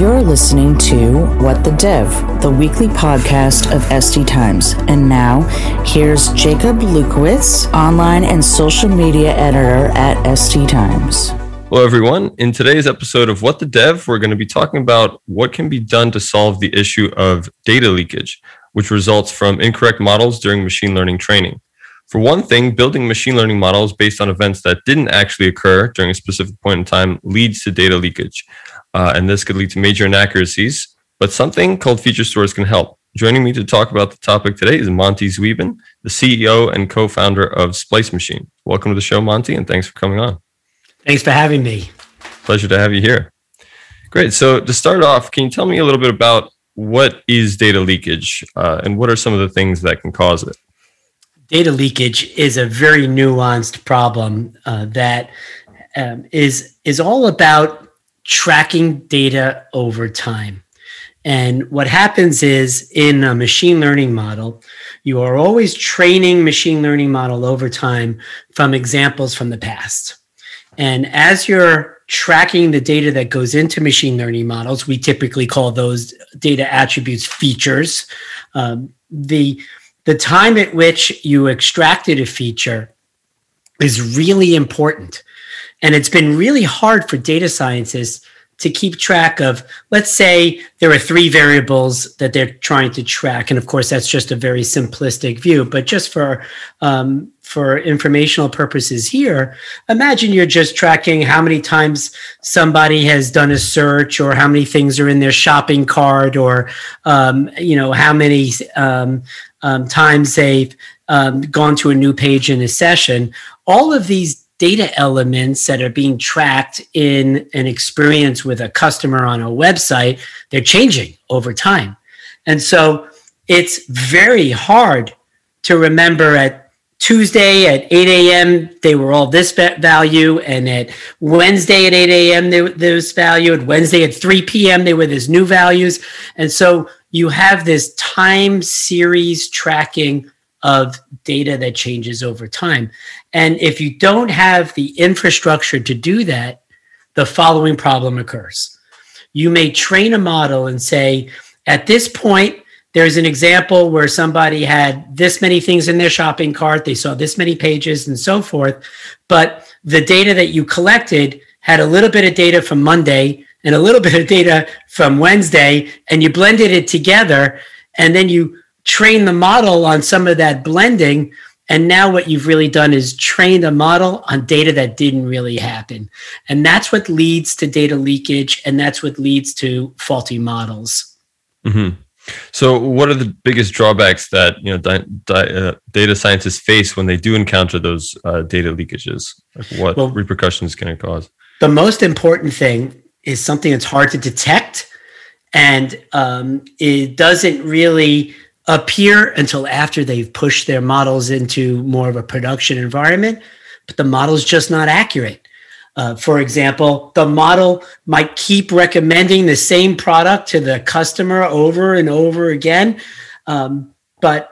You're listening to What the Dev, the weekly podcast of SD Times. And now, here's Jakub Lewkowicz, online and social media editor at SD Times. Hello, everyone. In today's episode of What the Dev, we're going to be talking about what can be done to solve the issue of data leakage, which results from incorrect models during machine learning training. For one thing, building machine learning models based on events that didn't actually occur during a specific point in time leads to data leakage. Uh, and this could lead to major inaccuracies, but something called feature stores can help. Joining me to talk about the topic today is Monty Zweben, the CEO and co founder of Splice Machine. Welcome to the show, Monty, and thanks for coming on. Thanks for having me. Pleasure to have you here. Great. So, to start off, can you tell me a little bit about what is data leakage uh, and what are some of the things that can cause it? Data leakage is a very nuanced problem uh, that um, is is all about tracking data over time. And what happens is in a machine learning model, you are always training machine learning model over time from examples from the past. And as you're tracking the data that goes into machine learning models, we typically call those data attributes features. Um, the, the time at which you extracted a feature is really important. And it's been really hard for data scientists to keep track of, let's say there are three variables that they're trying to track. And of course, that's just a very simplistic view, but just for, um, for informational purposes here, imagine you're just tracking how many times somebody has done a search or how many things are in their shopping cart or, um, you know, how many um, um times they've um, gone to a new page in a session. All of these data elements that are being tracked in an experience with a customer on a website, they're changing over time. And so it's very hard to remember at Tuesday at 8 a.m., they were all this value. And at Wednesday at 8 a.m., they were this value. At Wednesday at 3 p.m., they were this new values. And so you have this time series tracking of data that changes over time. And if you don't have the infrastructure to do that, the following problem occurs. You may train a model and say, at this point, there's an example where somebody had this many things in their shopping cart, they saw this many pages and so forth, but the data that you collected had a little bit of data from Monday and a little bit of data from Wednesday, and you blended it together, and then you train the model on some of that blending. And now what you've really done is train the model on data that didn't really happen. And that's what leads to data leakage. And that's what leads to faulty models. Mm-hmm. So, what are the biggest drawbacks that you know di- di- uh, data scientists face when they do encounter those uh, data leakages? Like what well, repercussions can it cause? The most important thing is something that's hard to detect, and um, it doesn't really appear until after they've pushed their models into more of a production environment, but the model's just not accurate. Uh, for example, the model might keep recommending the same product to the customer over and over again, um, but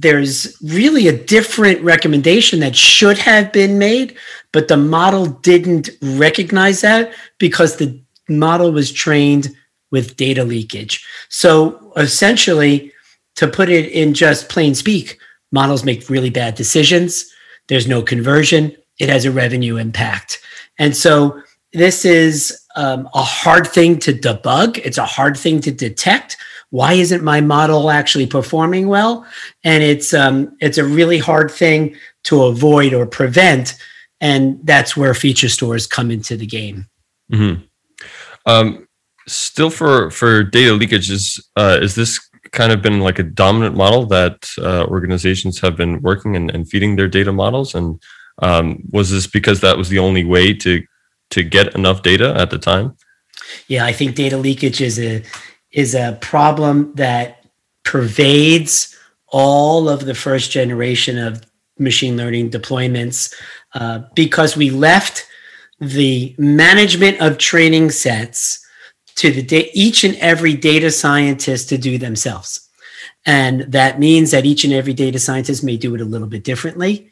there's really a different recommendation that should have been made, but the model didn't recognize that because the model was trained with data leakage. So essentially, to put it in just plain speak, models make really bad decisions. There's no conversion. It has a revenue impact. And so this is um, a hard thing to debug. It's a hard thing to detect. Why isn't my model actually performing well? And it's um, it's a really hard thing to avoid or prevent. And that's where feature stores come into the game. Mm-hmm. Um, still, for for data leakage, is uh, is this kind of been like a dominant model that uh, organizations have been working and, and, feeding their data models? And um, was this because that was the only way to to get enough data at the time? Yeah, I think data leakage is a is a problem that pervades all of the first generation of machine learning deployments uh, because we left the management of training sets to the da- each and every data scientist to do themselves. And that means that each and every data scientist may do it a little bit differently.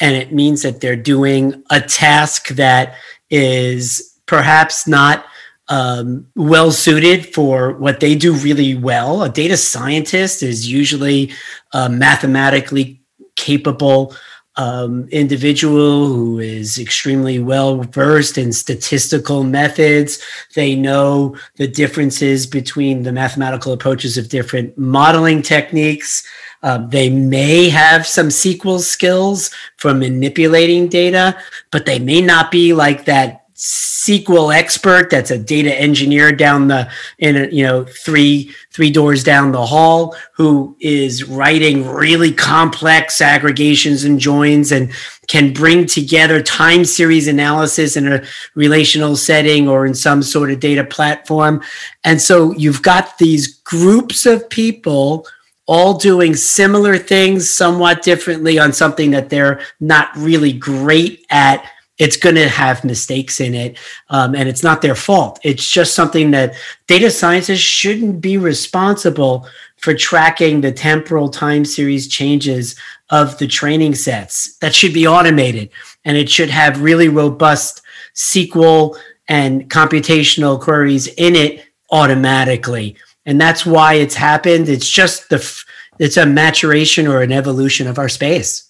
And it means that they're doing a task that is perhaps not um, well suited for what they do really well. A data scientist is usually a mathematically capable um, individual who is extremely well versed in statistical methods. They know the differences between the mathematical approaches of different modeling techniques. Um, they may have some SQL skills for manipulating data, but they may not be like that SQL expert that's a data engineer down the in a, you know three three doors down the hall who is writing really complex aggregations and joins and can bring together time series analysis in a relational setting or in some sort of data platform. And so you've got these groups of people all doing similar things somewhat differently on something that they're not really great at it's going to have mistakes in it um, and it's not their fault. It's just something that data scientists shouldn't be responsible for tracking the temporal time series changes of the training sets. That should be automated and it should have really robust sql and computational queries in it automatically. And that's why it's happened. It's just the it's a maturation or an evolution of our space.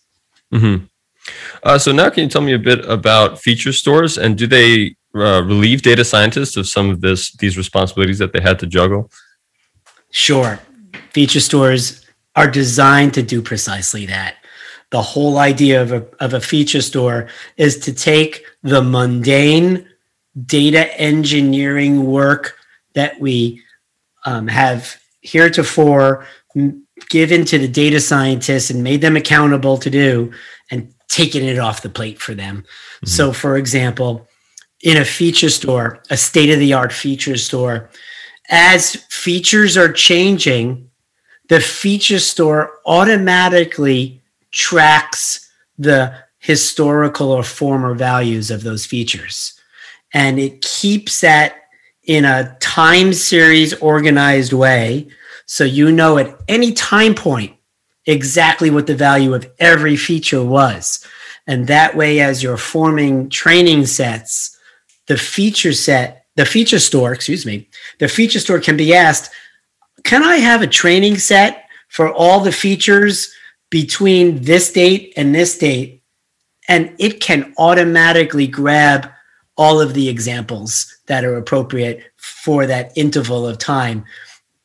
Mm-hmm. Uh, so now, can you tell me a bit about feature stores and do they uh, relieve data scientists of some of this these responsibilities that they had to juggle? Sure, feature stores are designed to do precisely that. The whole idea of a, of a feature store is to take the mundane data engineering work that we um, have heretofore given to the data scientists and made them accountable to do and taking it off the plate for them. Mm-hmm. So, for example, in a feature store, a state of the art feature store, as features are changing, the feature store automatically tracks the historical or former values of those features. And it keeps that in a time series organized way. So you know at any time point exactly what the value of every feature was. And that way, as you're forming training sets, the feature set, the feature store, excuse me, the feature store can be asked, can I have a training set for all the features between this date and this date? And it can automatically grab all of the examples that are appropriate for that interval of time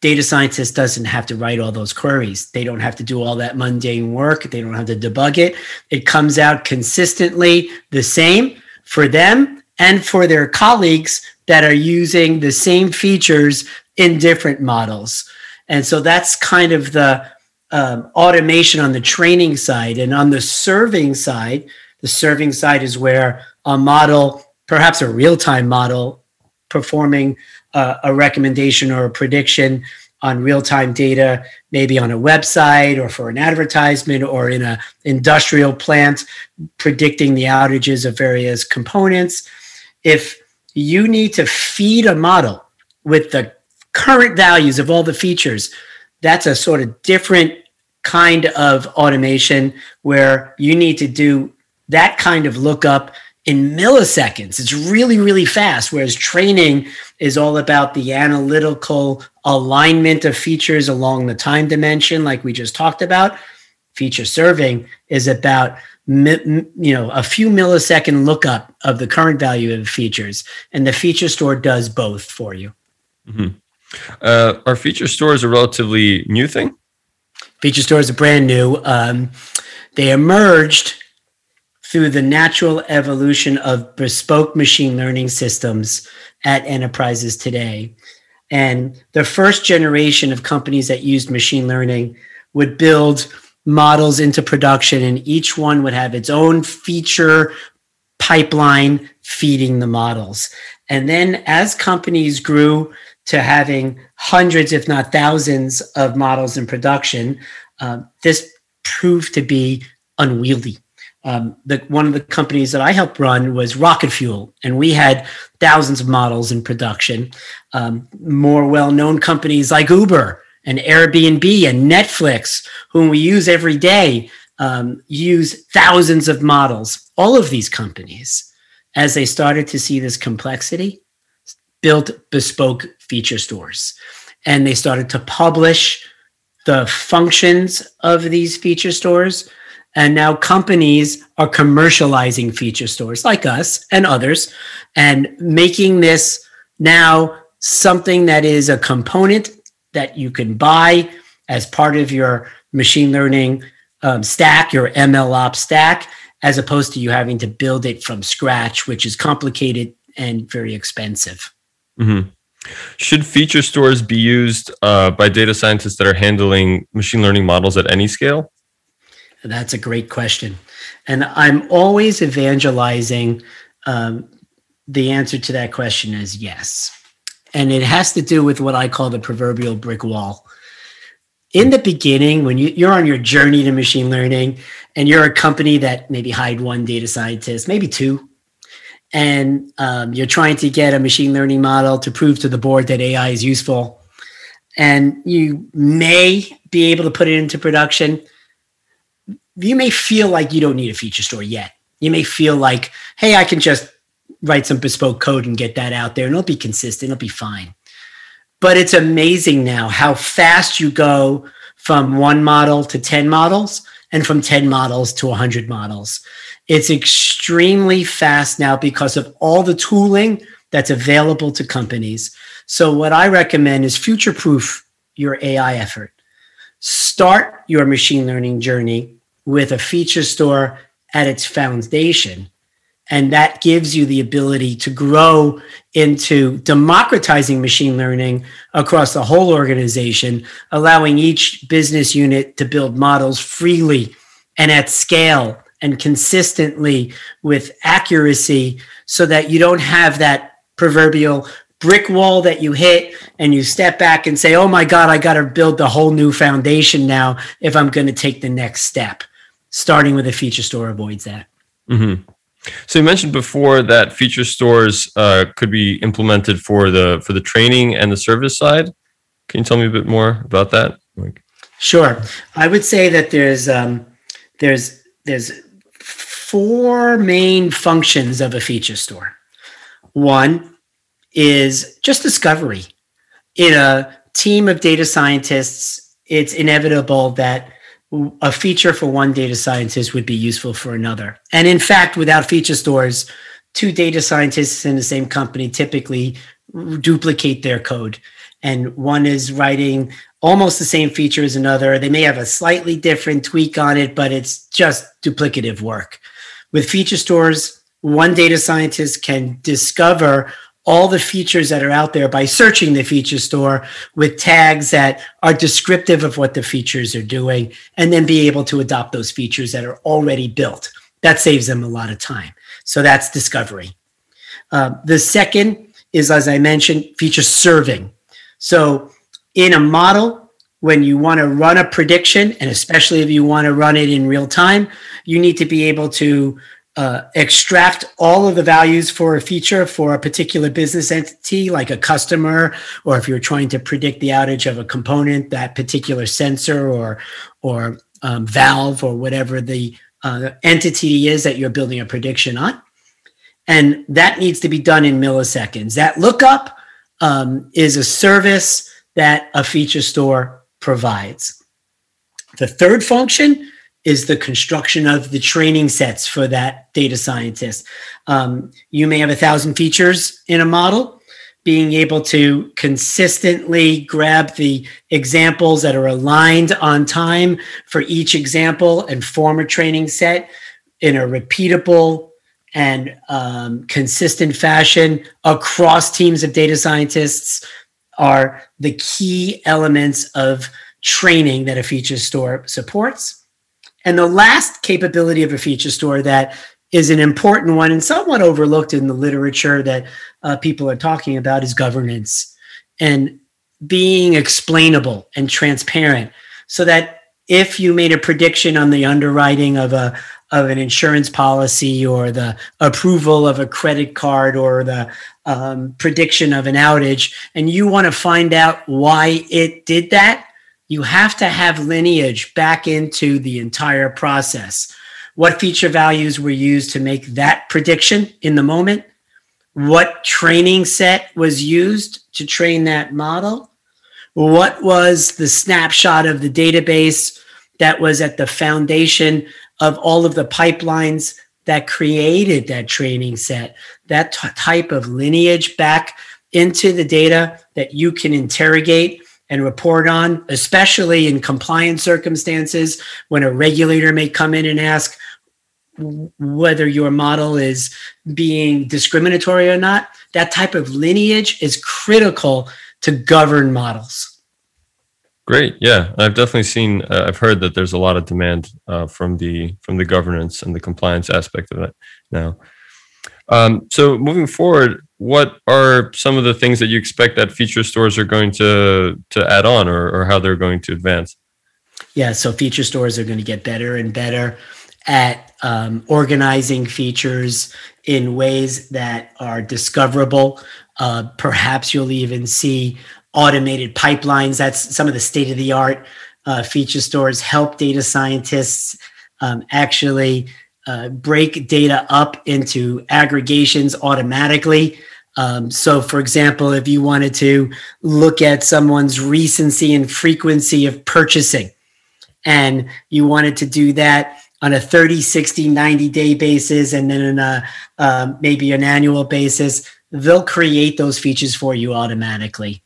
data scientist doesn't have to write all those queries. They don't have to do all that mundane work. They don't have to debug it. It comes out consistently the same for them and for their colleagues that are using the same features in different models. And so that's kind of the um, automation on the training side. And on the serving side, the serving side is where a model, perhaps a real time model, performing uh, a recommendation or a prediction on real-time data maybe on a website or for an advertisement or in an industrial plant predicting the outages of various components. If you need to feed a model with the current values of all the features that's a sort of different kind of automation where you need to do that kind of lookup in milliseconds. It's really, really fast. Whereas training is all about the analytical alignment of features along the time dimension, like we just talked about. Feature serving is about you know a few millisecond lookup of the current value of features, and the feature store does both for you. Mm-hmm. Uh, are feature stores a relatively new thing? Feature stores are brand new. Um, they emerged through the natural evolution of bespoke machine learning systems at enterprises today. And the first generation of companies that used machine learning would build models into production, and each one would have its own feature pipeline feeding the models. And then as companies grew to having hundreds, if not thousands, of models in production, uh, this proved to be unwieldy um, the, one of the companies that I helped run was Rocket Fuel, and we had thousands of models in production. Um, more well-known companies like Uber and Airbnb and Netflix, whom we use every day, um, use thousands of models. All of these companies, as they started to see this complexity, built bespoke feature stores and they started to publish the functions of these feature stores. And now companies are commercializing feature stores like us and others and making this now something that is a component that you can buy as part of your machine learning um, stack, your MLOps stack, as opposed to you having to build it from scratch, which is complicated and very expensive. Mm-hmm. Should feature stores be used uh, by data scientists that are handling machine learning models at any scale? That's a great question. And I'm always evangelizing. Um, the answer to that question is yes. And it has to do with what I call the proverbial brick wall. In the beginning, when you, you're on your journey to machine learning and you're a company that maybe hired one data scientist, maybe two, and um, you're trying to get a machine learning model to prove to the board that AI is useful, and you may be able to put it into production, you may feel like you don't need a feature store yet. You may feel like, hey, I can just write some bespoke code and get that out there, and it'll be consistent, it'll be fine. But it's amazing now how fast you go from one model to 10 models and from 10 models to 100 models. It's extremely fast now because of all the tooling that's available to companies. So, what I recommend is future proof your AI effort. Start your machine learning journey with a feature store at its foundation. And that gives you the ability to grow into democratizing machine learning across the whole organization, allowing each business unit to build models freely and at scale and consistently with accuracy so that you don't have that proverbial brick wall that you hit and you step back and say, oh my God, I got to build the whole new foundation now if I'm going to take the next step. Starting with a feature store avoids that. Mm-hmm. So you mentioned before that feature stores uh, could be implemented for the for the training and the service side. Can you tell me a bit more about that? Sure. I would say that there's um, there's there's four main functions of a feature store. One is just discovery. In a team of data scientists, it's inevitable that a feature for one data scientist would be useful for another. And in fact, without feature stores, two data scientists in the same company typically duplicate their code. And one is writing almost the same feature as another. They may have a slightly different tweak on it, but it's just duplicative work. With feature stores, one data scientist can discover all the features that are out there by searching the feature store with tags that are descriptive of what the features are doing, and then be able to adopt those features that are already built. That saves them a lot of time. So that's discovery. Uh, the second is, as I mentioned, feature serving. So in a model, when you want to run a prediction, and especially if you want to run it in real time, you need to be able to uh, extract all of the values for a feature for a particular business entity, like a customer, or if you're trying to predict the outage of a component, that particular sensor or or um, valve or whatever the uh, entity is that you're building a prediction on, and that needs to be done in milliseconds. That lookup um, is a service that a feature store provides. The third function is the construction of the training sets for that data scientist. Um, you may have a thousand features in a model. Being able to consistently grab the examples that are aligned on time for each example and form a training set in a repeatable and um, consistent fashion across teams of data scientists are the key elements of training that a feature store supports. And the last capability of a feature store that is an important one and somewhat overlooked in the literature that uh, people are talking about is governance and being explainable and transparent so that if you made a prediction on the underwriting of a of an insurance policy or the approval of a credit card or the um, prediction of an outage, and you want to find out why it did that, you have to have lineage back into the entire process. What feature values were used to make that prediction in the moment? what training set was used to train that model? What was the snapshot of the database that was at the foundation of all of the pipelines that created that training set? That t- type of lineage back into the data that you can interrogate and report on, especially in compliance circumstances when a regulator may come in and ask whether your model is being discriminatory or not. That type of lineage is critical to govern models. Great, yeah, I've definitely seen. Uh, I've heard that there's a lot of demand uh, from the from the governance and the compliance aspect of it now. Um, so moving forward, what are some of the things that you expect that feature stores are going to to add on or, or how they're going to advance? Yeah so feature stores are going to get better and better at um, organizing features in ways that are discoverable. Uh, perhaps you'll even see automated pipelines. That's some of the state of the art uh, feature stores help data scientists um, actually uh, break data up into aggregations automatically. Um, so, for example, if you wanted to look at someone's recency and frequency of purchasing, and you wanted to do that on a 30, 60, 90 day basis, and then on a um, maybe an annual basis, they'll create those features for you automatically.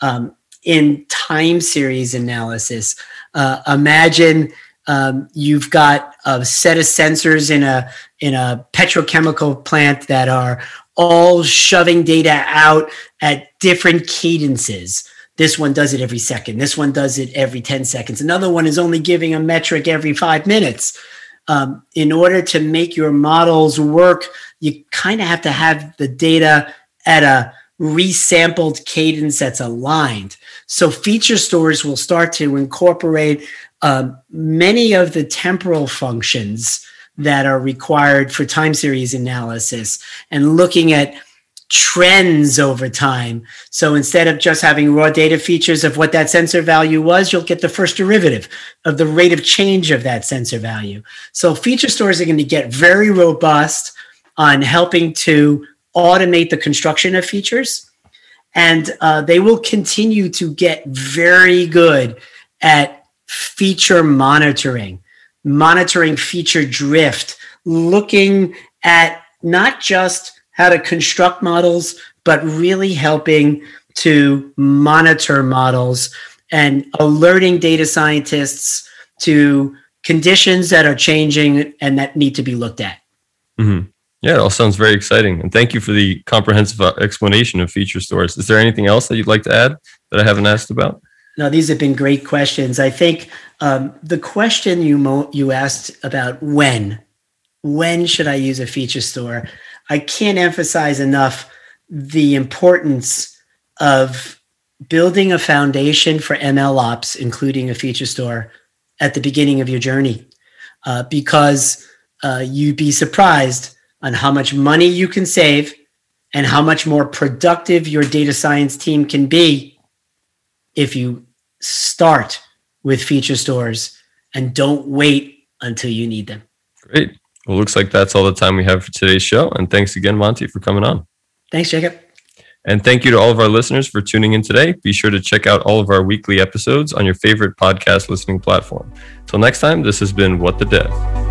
Um, in time series analysis, uh, imagine um, you've got a set of sensors in a in a petrochemical plant that are all shoving data out at different cadences. This one does it every second. This one does it every 10 seconds. Another one is only giving a metric every five minutes. Um, in order to make your models work, you kind of have to have the data at a resampled cadence that's aligned. So feature stores will start to incorporate um, many of the temporal functions that are required for time series analysis and looking at trends over time. So instead of just having raw data features of what that sensor value was, you'll get the first derivative of the rate of change of that sensor value. So feature stores are going to get very robust on helping to automate the construction of features. And uh, they will continue to get very good at feature monitoring, monitoring feature drift, looking at not just how to construct models, but really helping to monitor models and alerting data scientists to conditions that are changing and that need to be looked at. Mm-hmm. Yeah, it all sounds very exciting. And thank you for the comprehensive uh, explanation of feature stores. Is there anything else that you'd like to add that I haven't asked about? No, these have been great questions. I think um, the question you mo- you asked about when, when should I use a feature store? I can't emphasize enough the importance of building a foundation for ML ops, including a feature store, at the beginning of your journey, uh, because uh, you'd be surprised on how much money you can save and how much more productive your data science team can be if you start with feature stores and don't wait until you need them. Great. Well, looks like that's all the time we have for today's show. And thanks again, Monty, for coming on. Thanks, Jakub. And thank you to all of our listeners for tuning in today. Be sure to check out all of our weekly episodes on your favorite podcast listening platform. Till next time, this has been What the Dev.